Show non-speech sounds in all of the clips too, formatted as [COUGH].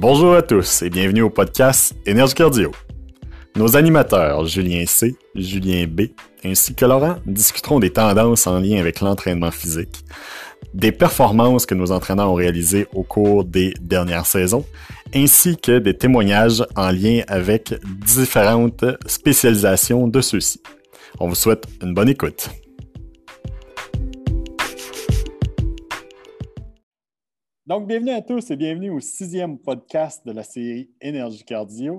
Bonjour à tous et bienvenue au podcast Énergie Cardio. Nos animateurs Julien C, Julien B ainsi que Laurent discuteront des tendances en lien avec l'entraînement physique, des performances que nos entraîneurs ont réalisées au cours des dernières saisons, ainsi que des témoignages en lien avec différentes spécialisations de ceux-ci. On vous souhaite une bonne écoute. Donc, bienvenue à tous et bienvenue au sixième podcast de la série Énergie Cardio.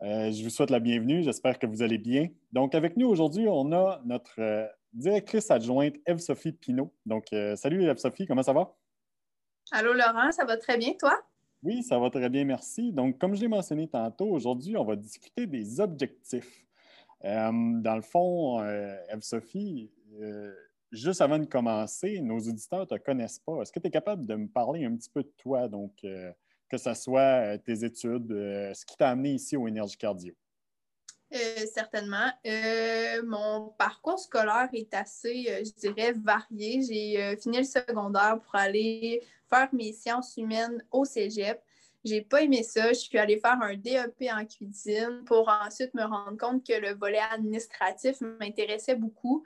Euh, je vous souhaite la bienvenue. J'espère que vous allez bien. Donc, avec nous aujourd'hui, on a notre euh, directrice adjointe, Eve-Sophie Pinault. Donc, euh, salut Eve-Sophie, comment ça va? Allô Laurent, ça va très bien, toi? Oui, ça va très bien, merci. Donc, comme je l'ai mentionné tantôt, aujourd'hui, on va discuter des objectifs. dans le fond, Eve-Sophie, juste avant de commencer, nos auditeurs ne te connaissent pas. Est-ce que tu es capable de me parler un petit peu de toi, donc euh, que ce soit euh, tes études, euh, ce qui t'a amené ici au Énergie Cardio? certainement. mon parcours scolaire est assez, je dirais, varié. J'ai fini le secondaire pour aller faire mes sciences humaines au cégep. J'ai pas aimé ça. Je suis allée faire un DEP en cuisine pour ensuite me rendre compte que le volet administratif m'intéressait beaucoup.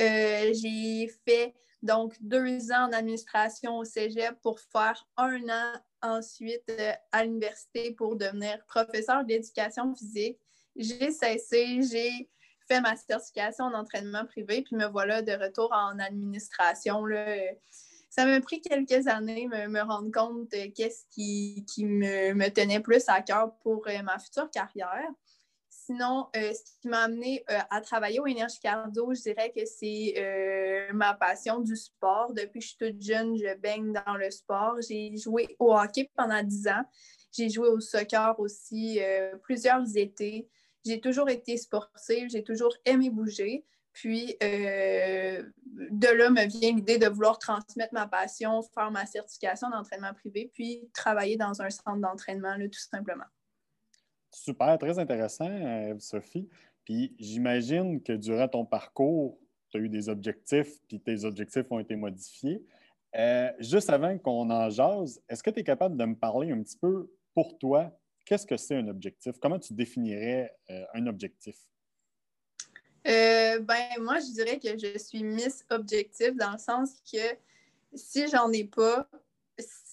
Euh, j'ai fait donc deux ans en administration au cégep pour faire un an ensuite euh, à l'université pour devenir professeur d'éducation physique. J'ai cessé, j'ai fait ma certification en entraînement privé, puis me voilà de retour en administration. Là ça m'a pris quelques années de me, rendre compte de qu'est-ce qui, me, tenait plus à cœur pour euh, ma future carrière. Sinon, euh, ce qui m'a amené euh, à travailler au Énergie Cardio, je dirais que c'est ma passion du sport. Depuis que je suis toute jeune, je baigne dans le sport. J'ai joué au hockey pendant dix ans. J'ai joué au soccer aussi plusieurs étés. J'ai toujours été sportive, j'ai toujours aimé bouger. Puis, euh, de là me vient l'idée de vouloir transmettre ma passion, faire ma certification d'entraînement privé, puis travailler dans un centre d'entraînement, tout simplement. Super, très intéressant, euh, Sophie. Puis, j'imagine que durant ton parcours, tu as eu des objectifs, puis tes objectifs ont été modifiés. Euh, juste avant qu'on en jase, est-ce que tu es capable de me parler un petit peu pour toi, qu'est-ce que c'est un objectif? Comment tu définirais un objectif? Euh, ben, moi, je dirais que je suis Miss Objectif dans le sens que si j'en ai pas,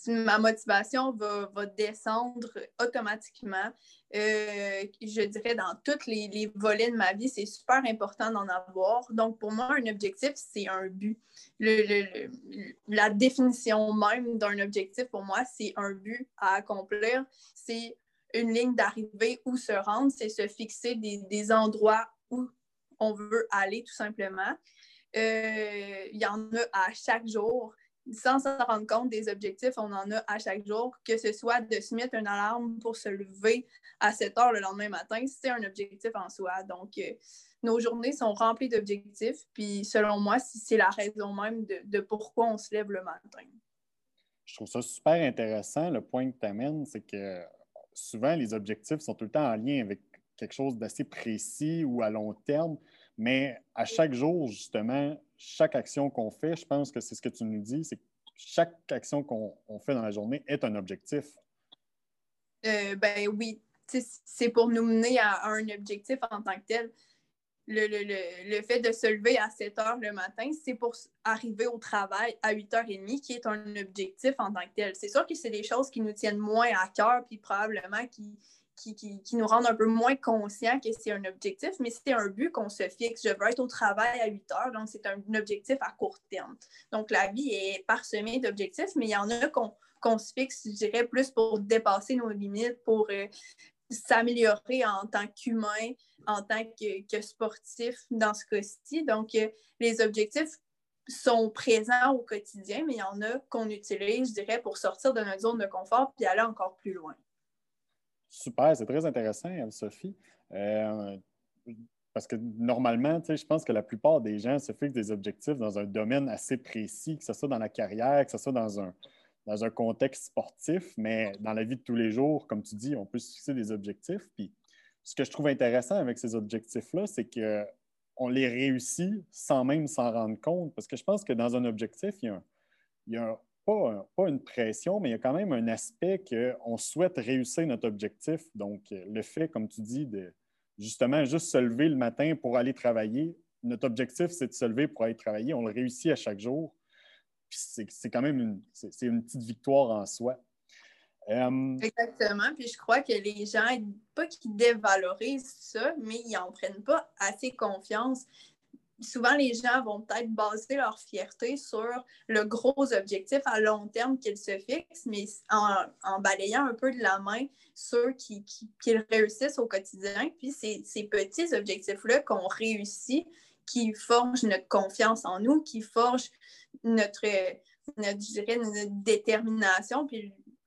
ma motivation va, descendre automatiquement. Euh, je dirais dans tous les, volets de ma vie, c'est super important d'en avoir. Donc, pour moi, un objectif, c'est un but. la définition même d'un objectif, pour moi, c'est un but à accomplir. C'est une ligne d'arrivée où se rendre, c'est se fixer des, des endroits où on veut aller tout simplement. Euh, il y en a à chaque jour. Sans s'en rendre compte des objectifs, on en a à chaque jour, que ce soit de se mettre une alarme pour se lever à 7 heures le lendemain matin, c'est un objectif en soi. Donc, euh, nos journées sont remplies d'objectifs, puis selon moi, c'est la raison même de, pourquoi on se lève le matin. Je trouve ça super intéressant. Le point que tu amènes, c'est que souvent, les objectifs sont tout le temps en lien avec quelque chose d'assez précis ou à long terme. Mais à chaque jour, justement, chaque action qu'on fait, je pense que c'est ce que tu nous dis, c'est que chaque action qu'on fait dans la journée est un objectif. Euh, ben oui, c'est pour nous mener à, un objectif en tant que tel. Le, le, fait de se lever à 7 heures le matin, c'est pour arriver au travail à 8h30 qui est un objectif en tant que tel. C'est sûr que c'est des choses qui nous tiennent moins à cœur, puis probablement qui, qui, nous rendent un peu moins conscients que c'est un objectif, mais c'est un but qu'on se fixe. Je veux être au travail à 8 heures, donc c'est un, objectif à court terme. Donc la vie est parsemée d'objectifs, mais il y en a qu'on se fixe, je dirais, plus pour dépasser nos limites, pour euh, s'améliorer en tant qu'humain, en tant que, sportif dans ce cas-ci. Donc, euh, les objectifs sont présents au quotidien, mais il y en a qu'on utilise, je dirais, pour sortir de notre zone de confort puis aller encore plus loin. Super, c'est très intéressant, Sophie. Euh, parce que normalement, je pense que la plupart des gens se fixent des objectifs dans un domaine assez précis, que ce soit dans la carrière, que ce soit dans un, dans un contexte sportif, mais dans la vie de tous les jours, comme tu dis, on peut se fixer des objectifs. Puis ce que je trouve intéressant avec ces objectifs-là, c'est qu'on les réussit sans même s'en rendre compte. Parce que je pense que dans un objectif, il y a pas, une pression, mais il y a quand même un aspect qu'on souhaite réussir notre objectif. Donc, le fait, comme tu dis, de justement juste se lever le matin pour aller travailler, notre objectif, c'est de se lever pour aller travailler. On le réussit à chaque jour. C'est quand même une, une petite victoire en soi. Euh, Exactement. Puis je crois que les gens, pas qu'ils dévalorisent ça, mais ils n'en prennent pas assez confiance. Souvent, les gens vont peut-être baser leur fierté sur le gros objectif à long terme qu'ils se fixent, mais en, balayant un peu de la main ceux qui, réussissent au quotidien. Puis ces, ces petits objectifs-là qu'on réussit, qui forgent notre confiance en nous, qui forgent notre, notre, détermination,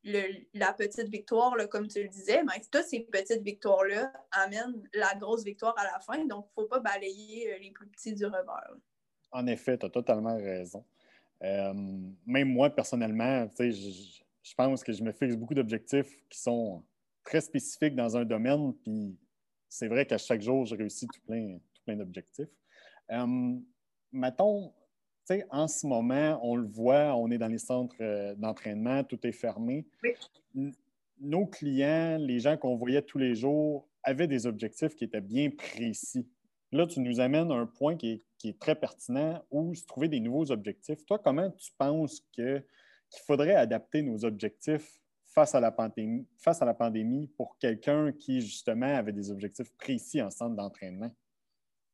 la petite victoire, comme tu le disais, mais toutes ces petites victoires-là amènent la grosse victoire à la fin. Donc, il ne faut pas balayer euh, les plus petits du revers. En effet, tu as totalement raison. Euh, même moi, personnellement, je, je pense que je me fixe beaucoup d'objectifs qui sont très spécifiques dans un domaine. Puis c'est vrai qu'à chaque jour, je réussis tout plein, tout plein d'objectifs. Euh, mettons, en ce moment, on le voit, on est dans les centres euh, d'entraînement, tout est fermé. Nos clients, les gens qu'on voyait tous les jours, avaient des objectifs qui étaient bien précis. Là, tu nous amènes un point qui est, très pertinent où se trouver des nouveaux objectifs. Toi, comment tu penses qu'il faudrait adapter nos objectifs face à la pandémie, face à la pandémie pour quelqu'un qui, justement, avait des objectifs précis en centre d'entraînement?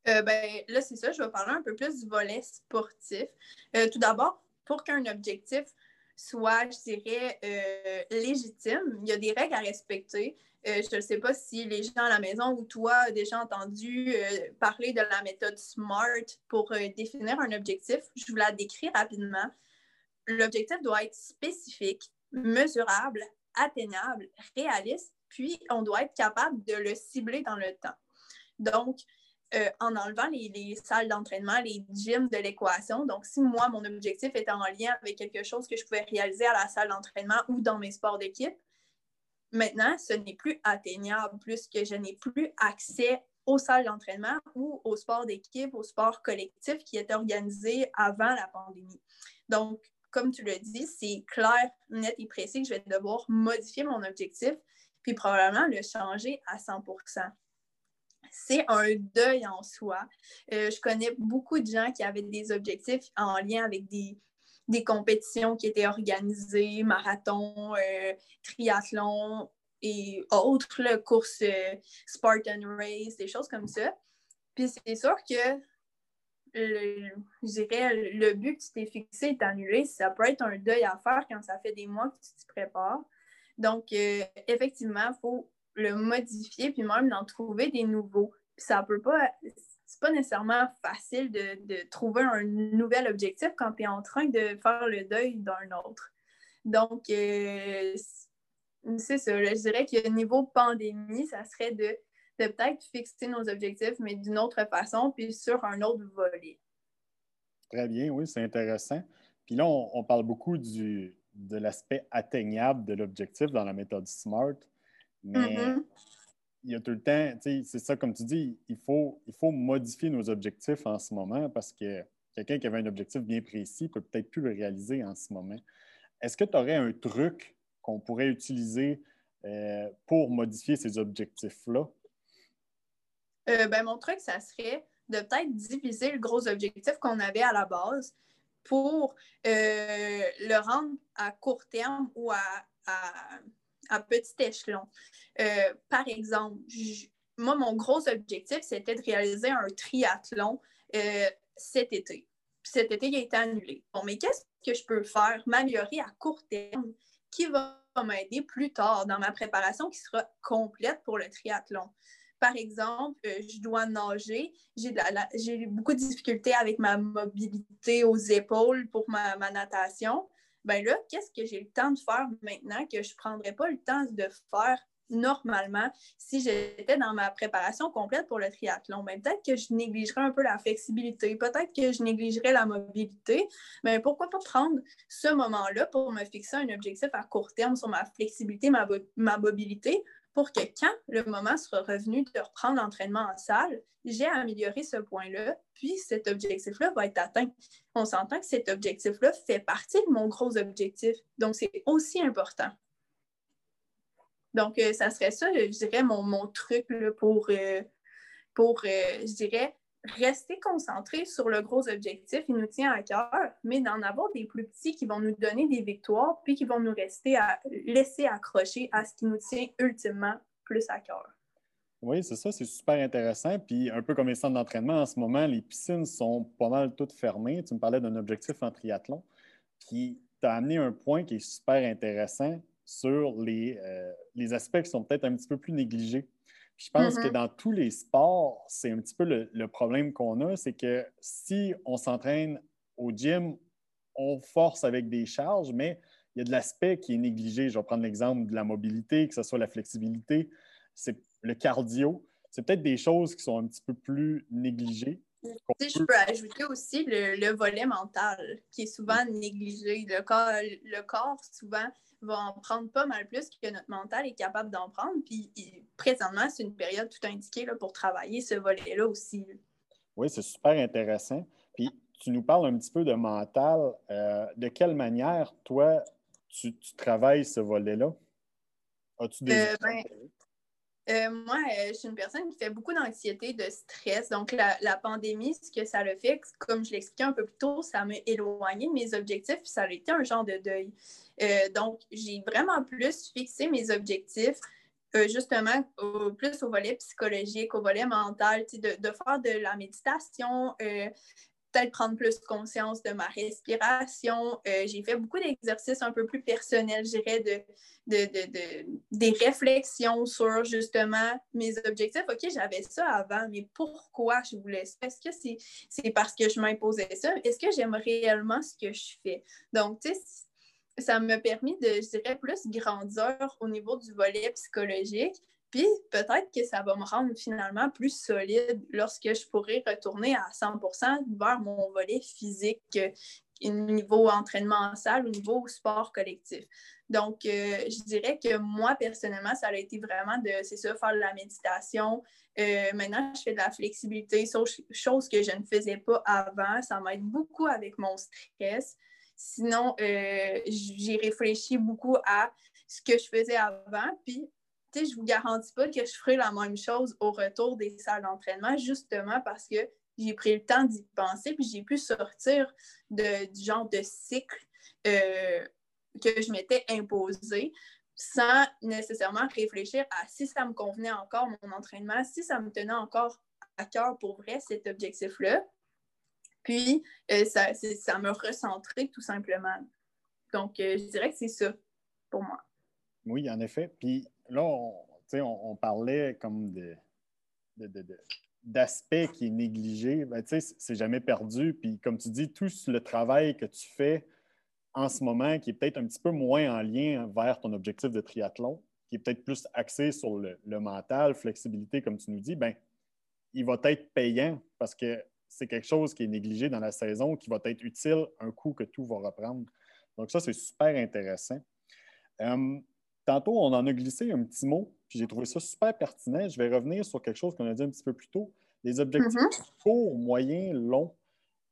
Euh, ben, là, c'est ça, je vais parler un peu plus du volet sportif. Euh, tout d'abord, pour qu'un objectif soit, je dirais, euh, légitime, il y a des règles à respecter. je ne sais pas si les gens à la maison ou toi as déjà entendu parler de la méthode SMART pour définir un objectif. Je vous la décris rapidement. L'objectif doit être spécifique, mesurable, atteignable, réaliste, puis on doit être capable de le cibler dans le temps. Donc, euh, en enlevant les, salles d'entraînement, les gyms de l'équation. Donc, si moi, mon objectif était en lien avec quelque chose que je pouvais réaliser à la salle d'entraînement ou dans mes sports d'équipe, maintenant, ce n'est plus atteignable puisque je n'ai plus accès aux salles d'entraînement ou aux sports d'équipe, aux sports collectifs qui étaient organisés avant la pandémie. Donc, comme tu le dis, c'est clair, net et précis que je vais devoir modifier mon objectif puis probablement le changer à 100 c'est un deuil en soi. Euh, je connais beaucoup de gens qui avaient des objectifs en lien avec des, compétitions qui étaient organisées, marathon, euh, triathlon et autres, courses euh, Spartan Race, des choses comme ça. Puis c'est sûr que je dirais, le but que tu t'es fixé est annulé. Ça peut être un deuil à faire quand ça fait des mois que tu t'y prépares. Donc, effectivement, il faut le modifier, puis même d'en trouver des nouveaux. ça peut pas, c'est pas nécessairement facile de, trouver un nouvel objectif quand tu es en train de faire le deuil d'un autre. Donc, euh, c'est ça. je dirais qu'au niveau pandémie, ça serait de, de peut-être fixer nos objectifs, mais d'une autre façon, puis sur un autre volet. Très bien, oui, c'est intéressant. Puis là, on, parle beaucoup du, de l'aspect atteignable de l'objectif dans la méthode SMART. Mais mm-hmm. il y a tout le temps, c'est ça, comme tu dis, il faut, il faut modifier nos objectifs en ce moment parce que quelqu'un qui avait un objectif bien précis peut peut-être plus le réaliser en ce moment. Est-ce que tu aurais un truc qu'on pourrait utiliser euh, pour modifier ces objectifs-là? Euh, ben, mon truc, ça serait de peut-être diviser le gros objectif qu'on avait à la base pour euh, le rendre à court terme ou à à petit échelon. Euh, par exemple, moi, mon gros objectif, c'était de réaliser un triathlon euh, cet été. cet été, il a été annulé. Bon, mais qu'est-ce que je peux faire, m'améliorer à court terme, qui va m'aider plus tard dans ma préparation qui sera complète pour le triathlon? Par exemple, euh, je dois nager. J'ai beaucoup de difficultés avec ma mobilité aux épaules pour ma natation ben là, qu'est-ce que j'ai le temps de faire maintenant que je ne prendrais pas le temps de faire normalement, si j'étais dans ma préparation complète pour le triathlon, ben, peut-être que je négligerais un peu la flexibilité, peut-être que je négligerais la mobilité, mais pourquoi pas prendre ce moment-là pour me fixer un objectif à court terme sur ma flexibilité, ma mobilité, pour que quand le moment sera revenu de reprendre l'entraînement en salle, j'ai amélioré ce point-là, puis cet objectif-là va être atteint. On s'entend que cet objectif-là fait partie de mon gros objectif, donc c'est aussi important. Donc, euh, ça serait ça, je dirais, mon, truc pour, euh, pour euh, je dirais, rester concentré sur le gros objectif, il nous tient à cœur, mais d'en avoir des plus petits qui vont nous donner des victoires, puis qui vont nous rester à laisser accrocher à ce qui nous tient ultimement plus à cœur. Oui, c'est ça, c'est super intéressant. Puis un peu comme les centres d'entraînement, en ce moment, les piscines sont pas mal toutes fermées. Tu me parlais d'un objectif en triathlon qui t'a amené un point qui est super intéressant sur les, euh, les aspects qui sont peut-être un petit peu plus négligés je pense que mm-hmm. dans tous les sports, c'est un petit peu le, problème qu'on a, c'est que si on s'entraîne au gym, on force avec des charges, mais il y a de l'aspect qui est négligé. Je vais prendre l'exemple de la mobilité, que ce soit la flexibilité, c'est le cardio. C'est peut-être des choses qui sont un petit peu plus négligées. Si je peux ajouter aussi le, volet mental, qui est souvent négligé. Le corps, le corps souvent, va en prendre pas mal plus que notre mental est capable d'en prendre. Puis présentement, c'est une période tout indiquée là, pour travailler ce volet-là aussi. Oui, c'est super intéressant. Puis tu nous parles un petit peu de mental. Euh, de quelle manière, toi, tu, travailles ce volet-là? As-tu des euh, ben, euh, moi, euh, je suis une personne qui fait beaucoup d'anxiété, de stress. Donc, la, pandémie, ce que ça a fait, comme je l'expliquais un peu plus tôt, ça m'a éloigné de mes objectifs, ça a été un genre de deuil. Euh, donc, j'ai vraiment plus fixé mes objectifs, justement, plus au volet psychologique, au volet mental, de, faire de la méditation, peut-être prendre plus conscience de ma respiration. Euh, j'ai fait beaucoup d'exercices un peu plus personnels, je dirais, de, des réflexions sur justement mes objectifs. OK, j'avais ça avant, mais pourquoi je voulais ça? Est-ce que c'est parce que je m'imposais ça? Est-ce que j'aime réellement ce que je fais? Donc, tu sais, ça m'a permis de, je dirais, plus grandir au niveau du volet psychologique, puis peut-être que ça va me rendre finalement plus solide lorsque je pourrai retourner à 100% vers mon volet physique, au niveau entraînement en salle, au niveau sport collectif. Donc, euh, je dirais que moi, personnellement, ça a été vraiment de, c'est ça, faire de la méditation. Euh, maintenant, je fais de la flexibilité, chose que je ne faisais pas avant. Ça m'aide beaucoup avec mon stress. Sinon, euh, j'ai réfléchi beaucoup à ce que je faisais avant, puis je ne vous garantis pas que je ferai la même chose au retour des salles d'entraînement, justement parce que j'ai pris le temps d'y penser, puis j'ai pu sortir de, du genre de cycle euh, que je m'étais imposé sans nécessairement réfléchir à si ça me convenait encore mon entraînement, si ça me tenait encore à cœur pour vrai cet objectif-là. Puis, euh, ça, ça me recentrait tout simplement. Donc, euh, je dirais que c'est ça pour moi. Oui, en effet. Puis là, on, parlait comme d'aspect qui est négligé. Ben, c'est jamais perdu. Puis comme tu dis, tout le travail que tu fais en ce moment, qui est peut-être un petit peu moins en lien vers ton objectif de triathlon, qui est peut-être plus axé sur le, mental, flexibilité, comme tu nous dis, ben, il va être payant parce que c'est quelque chose qui est négligé dans la saison, qui va être utile un coup que tout va reprendre. Donc, ça, c'est super intéressant. Hum, Tantôt, on en a glissé un petit mot, puis j'ai trouvé ça super pertinent. Je vais revenir sur quelque chose qu'on a dit un petit peu plus tôt. Les objectifs mm-hmm. courts, moyens, longs.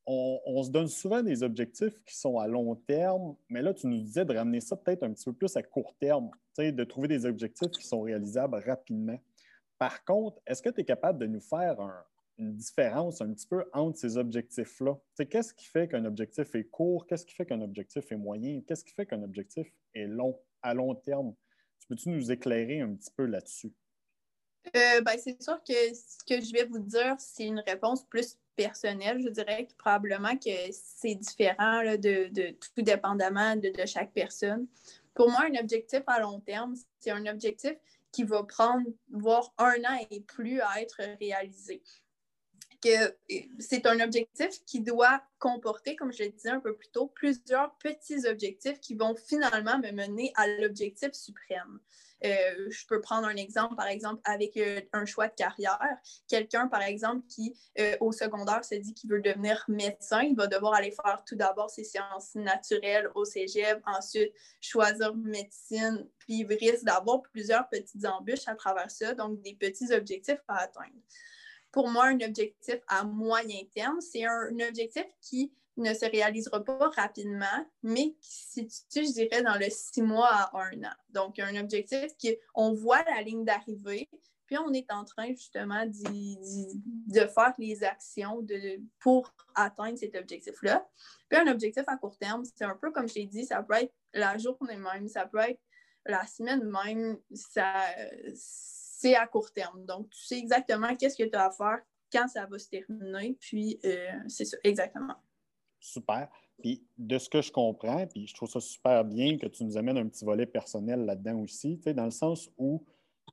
On, se donne souvent des objectifs qui sont à long terme, mais là, tu nous disais de ramener ça peut-être un petit peu plus à court terme, de trouver des objectifs qui sont réalisables rapidement. Par contre, est-ce que tu es capable de nous faire une différence un petit peu entre ces objectifs-là? Qu'est-ce qui fait qu'un objectif est court? Qu'est-ce qui fait qu'un objectif est moyen? Qu'est-ce qui fait qu'un objectif est long? à long terme? Tu peux-tu nous éclairer un petit peu là-dessus? Euh, ben, c'est sûr que ce que je vais vous dire, c'est une réponse plus personnelle. Je dirais que probablement que c'est différent de, tout dépendamment de, chaque personne. Pour moi, un objectif à long terme, c'est un objectif qui va prendre, voire un an et plus à être réalisé. Que c'est un objectif qui doit comporter, comme je le disais un peu plus tôt, plusieurs petits objectifs qui vont finalement me mener à l'objectif suprême. Euh, je peux prendre un exemple, par exemple, avec euh, un choix de carrière. Quelqu'un, par exemple, qui euh, au secondaire se dit qu'il veut devenir médecin, il va devoir aller faire tout d'abord ses sciences naturelles au cégep, ensuite choisir médecine, puis il risque d'avoir plusieurs petites embûches à travers ça, donc des petits objectifs à atteindre pour moi, un objectif à moyen terme, c'est un, objectif qui ne se réalisera pas rapidement, mais qui se situe, je dirais, dans le six mois à un an. Donc, un objectif qu'on voit la ligne d'arrivée, puis on est en train justement de faire les actions de, pour atteindre cet objectif-là. Puis un objectif à court terme, c'est un peu comme je l'ai dit, ça peut être la journée même, ça peut être la semaine même, ça, c'est à court terme. Donc, tu sais exactement qu'est-ce que tu as à faire quand ça va se terminer, puis euh, c'est ça, exactement. Super. Puis de ce que je comprends, puis je trouve ça super bien que tu nous amènes un petit volet personnel là-dedans aussi, dans le sens où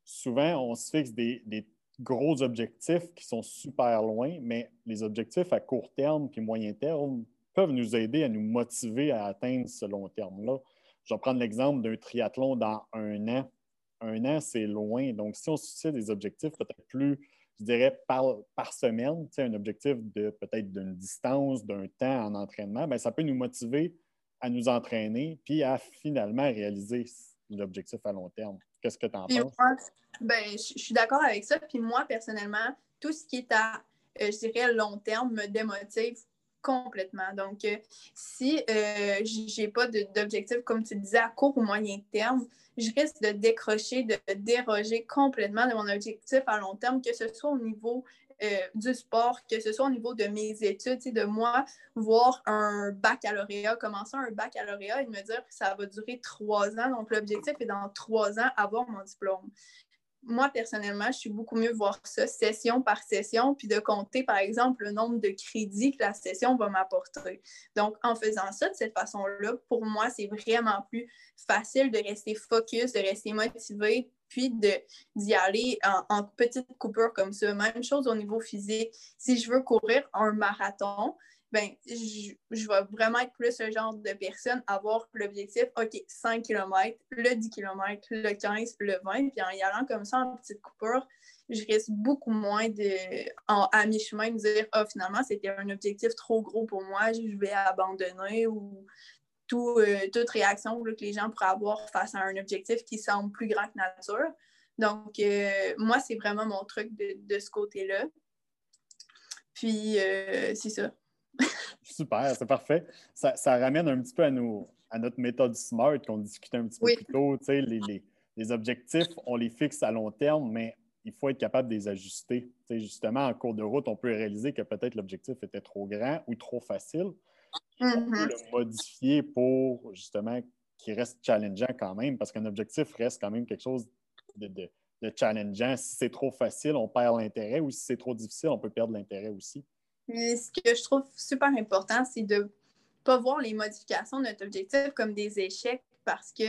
souvent on se fixe des, gros objectifs qui sont super loin, mais les objectifs à court terme puis moyen terme peuvent nous aider à nous motiver à atteindre ce long terme-là. Je vais prendre l'exemple d'un triathlon dans un an. Un an, c'est loin. Donc, si on se fixe des objectifs peut-être plus je dirais, par, par semaine, un objectif de peut-être d'une distance, d'un temps en entraînement, bien, ça peut nous motiver à nous entraîner puis à finalement réaliser l'objectif à long terme. Qu'est-ce que tu en penses? ben, je suis d'accord avec ça. Puis moi, personnellement, tout ce qui est à, euh, je dirais, long terme me démotive complètement. Donc, euh, si euh, je n'ai pas d'objectif, comme tu disais, à court ou moyen terme, je risque de décrocher, de déroger complètement de mon objectif à long terme, que ce soit au niveau euh, du sport, que ce soit au niveau de mes études, de moi, voir un baccalauréat, commencer un baccalauréat et me dire que ça va durer trois ans. Donc, l'objectif est dans trois ans avoir mon diplôme moi, personnellement, je suis beaucoup mieux voir ça session par session, puis de compter, par exemple, le nombre de crédits que la session va m'apporter. Donc, en faisant ça de cette façon-là, pour moi, c'est vraiment plus facile de rester focus, de rester motivé, puis d'y aller en, en petite coupure comme ça. Même chose au niveau physique. Si je veux courir un marathon, ben, je, vais vraiment être plus ce genre de personne, avoir l'objectif, OK, 5 km, le 10 km, le 15, le 20, puis en y allant comme ça en petite coupure, je risque beaucoup moins de, à mi-chemin, de dire, ah, finalement, c'était un objectif trop gros pour moi, je vais abandonner ou tout, euh, toute réaction que les gens pourraient avoir face à un objectif qui semble plus grand que nature. Donc, euh, moi, c'est vraiment mon truc de, ce côté-là. Puis, euh, c'est ça. Super, c'est parfait. Ça, ramène un petit peu à, à notre méthode SMART qu'on discutait un petit peu plus tôt. Les, les, objectifs, on les fixe à long terme, mais il faut être capable de les ajuster. justement, en cours de route, on peut réaliser que peut-être l'objectif était trop grand ou trop facile. On peut mm-hmm. le modifier pour justement qu'il reste challengeant quand même, parce qu'un objectif reste quand même quelque chose de, de challengeant. Si c'est trop facile, on perd l'intérêt, ou si c'est trop difficile, on peut perdre l'intérêt aussi. Mais ce que je trouve super important, c'est de ne pas voir les modifications de notre objectif comme des échecs parce que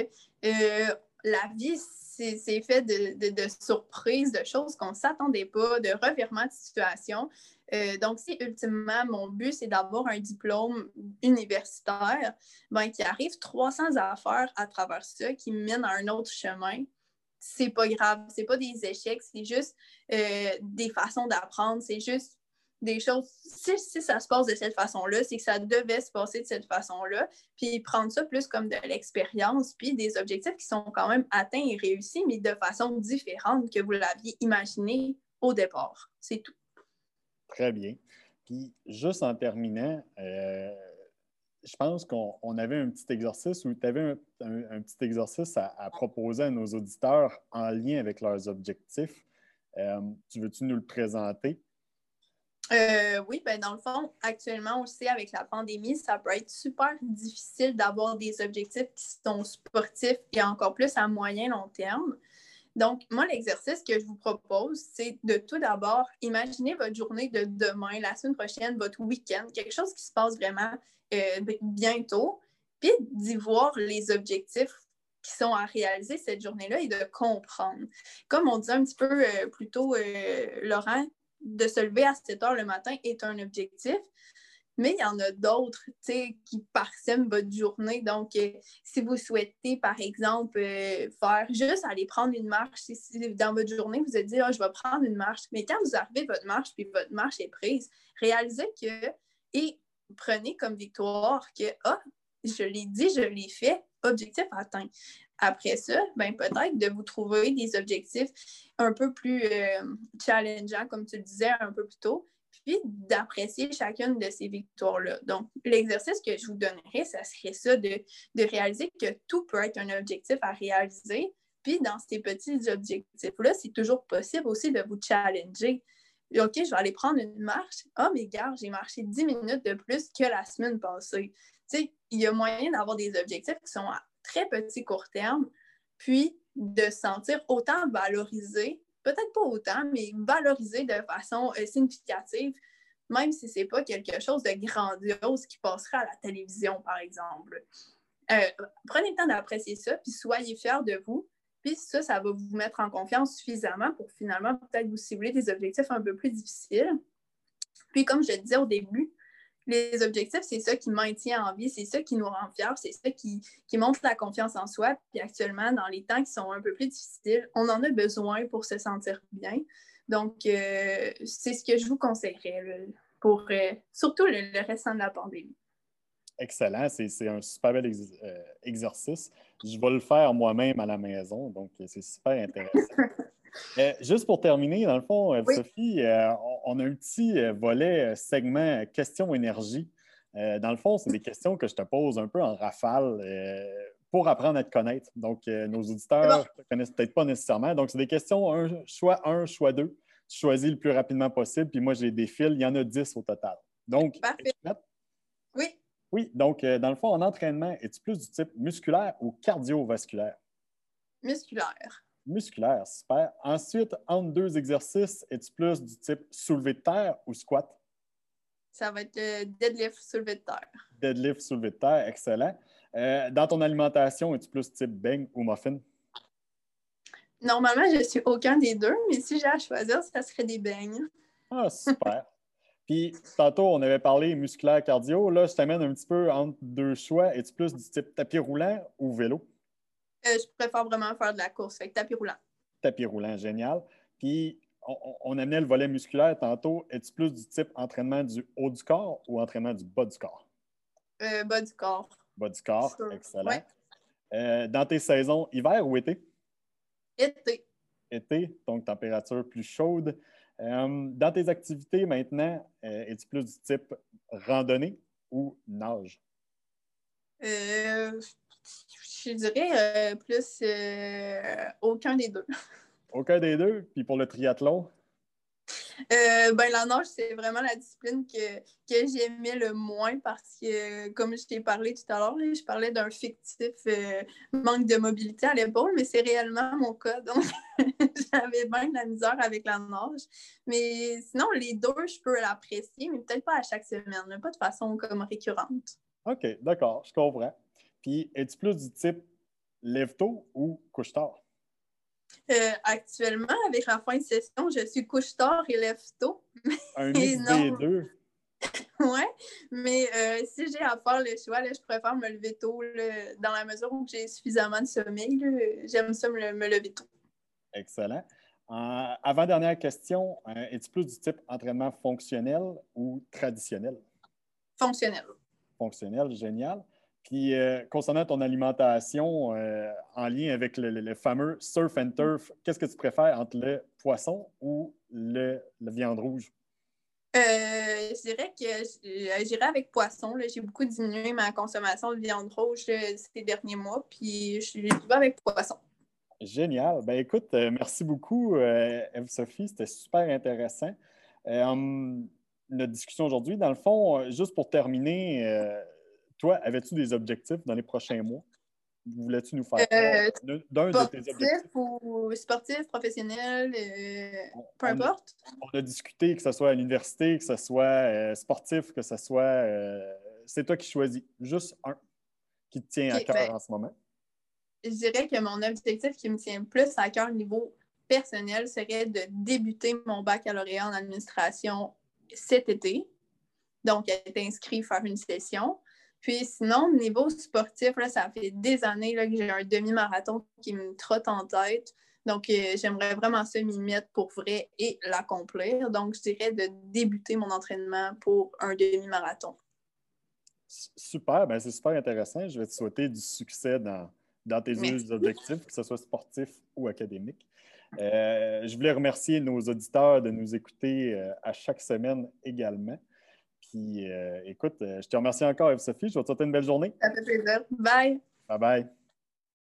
euh, la vie, c'est fait de, surprises, de choses qu'on ne s'attendait pas, de revirements de situation. Euh, donc, si ultimement mon but, c'est d'avoir un diplôme universitaire, ben, qu'il arrive 300 affaires à travers ça qui mènent à un autre chemin, c'est pas grave, c'est pas des échecs, c'est juste euh, des façons d'apprendre, c'est juste des choses, si, ça se passe de cette façon-là, c'est que ça devait se passer de cette façon-là, puis prendre ça plus comme de l'expérience, puis des objectifs qui sont quand même atteints et réussis, mais de façon différente que vous l'aviez imaginé au départ. C'est tout. Très bien. Puis juste en terminant, euh, je pense qu'on avait un petit exercice ou tu avais un, petit exercice à, proposer à nos auditeurs en lien avec leurs objectifs. Euh, tu veux-tu nous le présenter? Euh, oui, ben dans le fond, actuellement aussi avec la pandémie, ça peut être super difficile d'avoir des objectifs qui sont sportifs et encore plus à moyen long terme. Donc, moi, l'exercice que je vous propose, c'est de tout d'abord imaginer votre journée de demain, la semaine prochaine, votre week-end, quelque chose qui se passe vraiment euh, bientôt, puis d'y voir les objectifs qui sont à réaliser cette journée-là et de comprendre. Comme on disait un petit peu euh, plus tôt, Laurent, de se lever à 7 heures le matin est un objectif. Mais il y en a d'autres qui parsèment votre journée. Donc, euh, si vous souhaitez, par exemple, euh, faire juste aller prendre une marche, si, dans votre journée, vous êtes dit, ah, je vais prendre une marche. Mais quand vous arrivez votre marche, puis votre marche est prise, réalisez que, et prenez comme victoire que, ah, je l'ai dit, je l'ai fait, objectif atteint. Après ça, ben, peut-être de vous trouver des objectifs un peu plus euh, challengeants, comme tu le disais un peu plus tôt, puis d'apprécier chacune de ces victoires-là. Donc, l'exercice que je vous donnerais, ça serait ça, de, réaliser que tout peut être un objectif à réaliser. Puis dans ces petits objectifs-là, c'est toujours possible aussi de vous challenger. OK, je vais aller prendre une marche. Ah, mais gars, j'ai marché 10 minutes de plus que la semaine passée. Tu sais, il y a moyen d'avoir des objectifs qui sont très petit court terme, puis de se sentir autant valorisé peut-être pas autant, mais valoriser de façon euh, significative, même si ce n'est pas quelque chose de grandiose qui passera à la télévision, par exemple. Euh, prenez le temps d'apprécier ça, puis soyez fiers de vous. Puis ça, ça va vous mettre en confiance suffisamment pour finalement peut-être vous cibler des objectifs un peu plus difficiles. Puis comme je disais au début, les objectifs, c'est ça qui maintient en vie, c'est ça qui nous rend fiers, c'est ça qui, qui, montre la confiance en soi. Puis actuellement, dans les temps qui sont un peu plus difficiles, on en a besoin pour se sentir bien. Donc, euh, c'est ce que je vous conseillerais pour euh, surtout le, restant de la pandémie. Excellent, c'est un super bel euh, exercice. Je vais le faire moi-même à la maison, donc c'est super intéressant. [LAUGHS] Juste pour terminer, dans le fond, Sophie, euh, on, a un petit volet segment questions énergie. dans le fond, c'est des questions que je te pose un peu en rafale pour apprendre à te connaître. Donc, nos auditeurs ne te connaissent peut-être pas nécessairement. Donc, c'est des questions, un, choix un, choix deux. Tu choisis le plus rapidement possible, puis moi, j'ai des fils. Il y en a dix au total. Donc, Parfait. Oui. Oui, donc, dans le fond, en entraînement, es-tu plus du type musculaire ou cardiovasculaire? Musculaire musculaire, super. Ensuite, entre deux exercices, es-tu plus du type soulevé de terre ou squat? Ça va être le deadlift soulevé de terre. Deadlift soulevé de terre, excellent. Euh, dans ton alimentation, es-tu plus type beigne ou muffin? Normalement, je suis aucun des deux, mais si j'ai à choisir, ça serait des beignes. Ah, [LAUGHS] super. Puis, tantôt, on avait parlé musculaire cardio. Là, je t'amène un petit peu entre deux choix. Es-tu plus du type tapis roulant ou vélo? Euh, je préfère vraiment faire de la course, avec tapis roulant. Tapis roulant, génial. Puis, on, amenait le volet musculaire tantôt. Es-tu plus du type entraînement du haut du corps ou entraînement du bas du corps? Euh, bas du corps. Bas du corps, excellent. Euh, dans tes saisons, hiver ou été? Été. Été, donc température plus chaude. dans tes activités maintenant, es-tu plus du type randonnée ou nage? Euh, je dirais euh, plus euh, aucun des deux. [LAUGHS] Aucun des deux? Puis pour le triathlon? Euh, ben, la nage, c'est vraiment la discipline que, que j'aimais le moins parce que, comme je t'ai parlé tout à l'heure, je parlais d'un fictif manque de mobilité à l'épaule, mais c'est réellement mon cas. Donc, [LAUGHS] j'avais bien de la misère avec la nage. Mais sinon, les deux, je peux l'apprécier, mais peut-être pas à chaque semaine, pas de façon comme récurrente. OK, d'accord, je comprends. Puis, es-tu plus du type lève-tôt ou couche-tard? Euh, actuellement, avec la fin de session, je suis couche-tard et lève-tôt. [LAUGHS] Un mix des deux. [LAUGHS] oui, mais euh, si j'ai à faire le choix, je préfère me lever tôt dans la mesure où j'ai suffisamment de sommeil. J'aime ça me, lever tôt. Excellent. Avant-dernière question, euh, es-tu plus du type entraînement fonctionnel ou traditionnel? Fonctionnel. Fonctionnel, génial. Puis, euh, concernant ton alimentation euh, en lien avec le, fameux surf and turf, qu'est-ce que tu préfères entre le poisson ou le, viande rouge? Euh, je dirais que j'irais avec poisson. J'ai beaucoup diminué ma consommation de viande rouge ces derniers mois, puis je vais avec poisson. Génial. Ben écoute, merci beaucoup, Eve-Sophie. C'était super intéressant. notre discussion aujourd'hui, dans le fond, juste pour terminer, toi, avais-tu des objectifs dans les prochains mois? Voulais-tu nous faire euh, d'un de tes objectifs? Ou sportif, professionnel, euh, peu importe. On a discuté que ce soit à l'université, que ce soit euh, sportif, que ce soit. c'est toi qui choisis. Juste un qui te tient à cœur ben, en ce moment. Je dirais que mon objectif qui me tient plus à cœur au niveau personnel serait de débuter mon baccalauréat en administration cet été. Donc, être inscrit, faire une session. Puis sinon, niveau sportif, là, ça fait des années là, que j'ai un demi-marathon qui me trotte en tête. Donc, euh, j'aimerais vraiment ça m'y mettre pour vrai et l'accomplir. Donc, je dirais de débuter mon entraînement pour un demi-marathon. Super, ben c'est super intéressant. Je vais te souhaiter du succès dans, dans tes objectifs, que ce soit sportif ou académique. Euh, je voulais remercier nos auditeurs de nous écouter euh, à chaque semaine également. Puis, écoute, je te remercie encore, Eve-Sophie. Je vais te souhaiter une belle journée. Ça fait plaisir. Bye. Bye bye.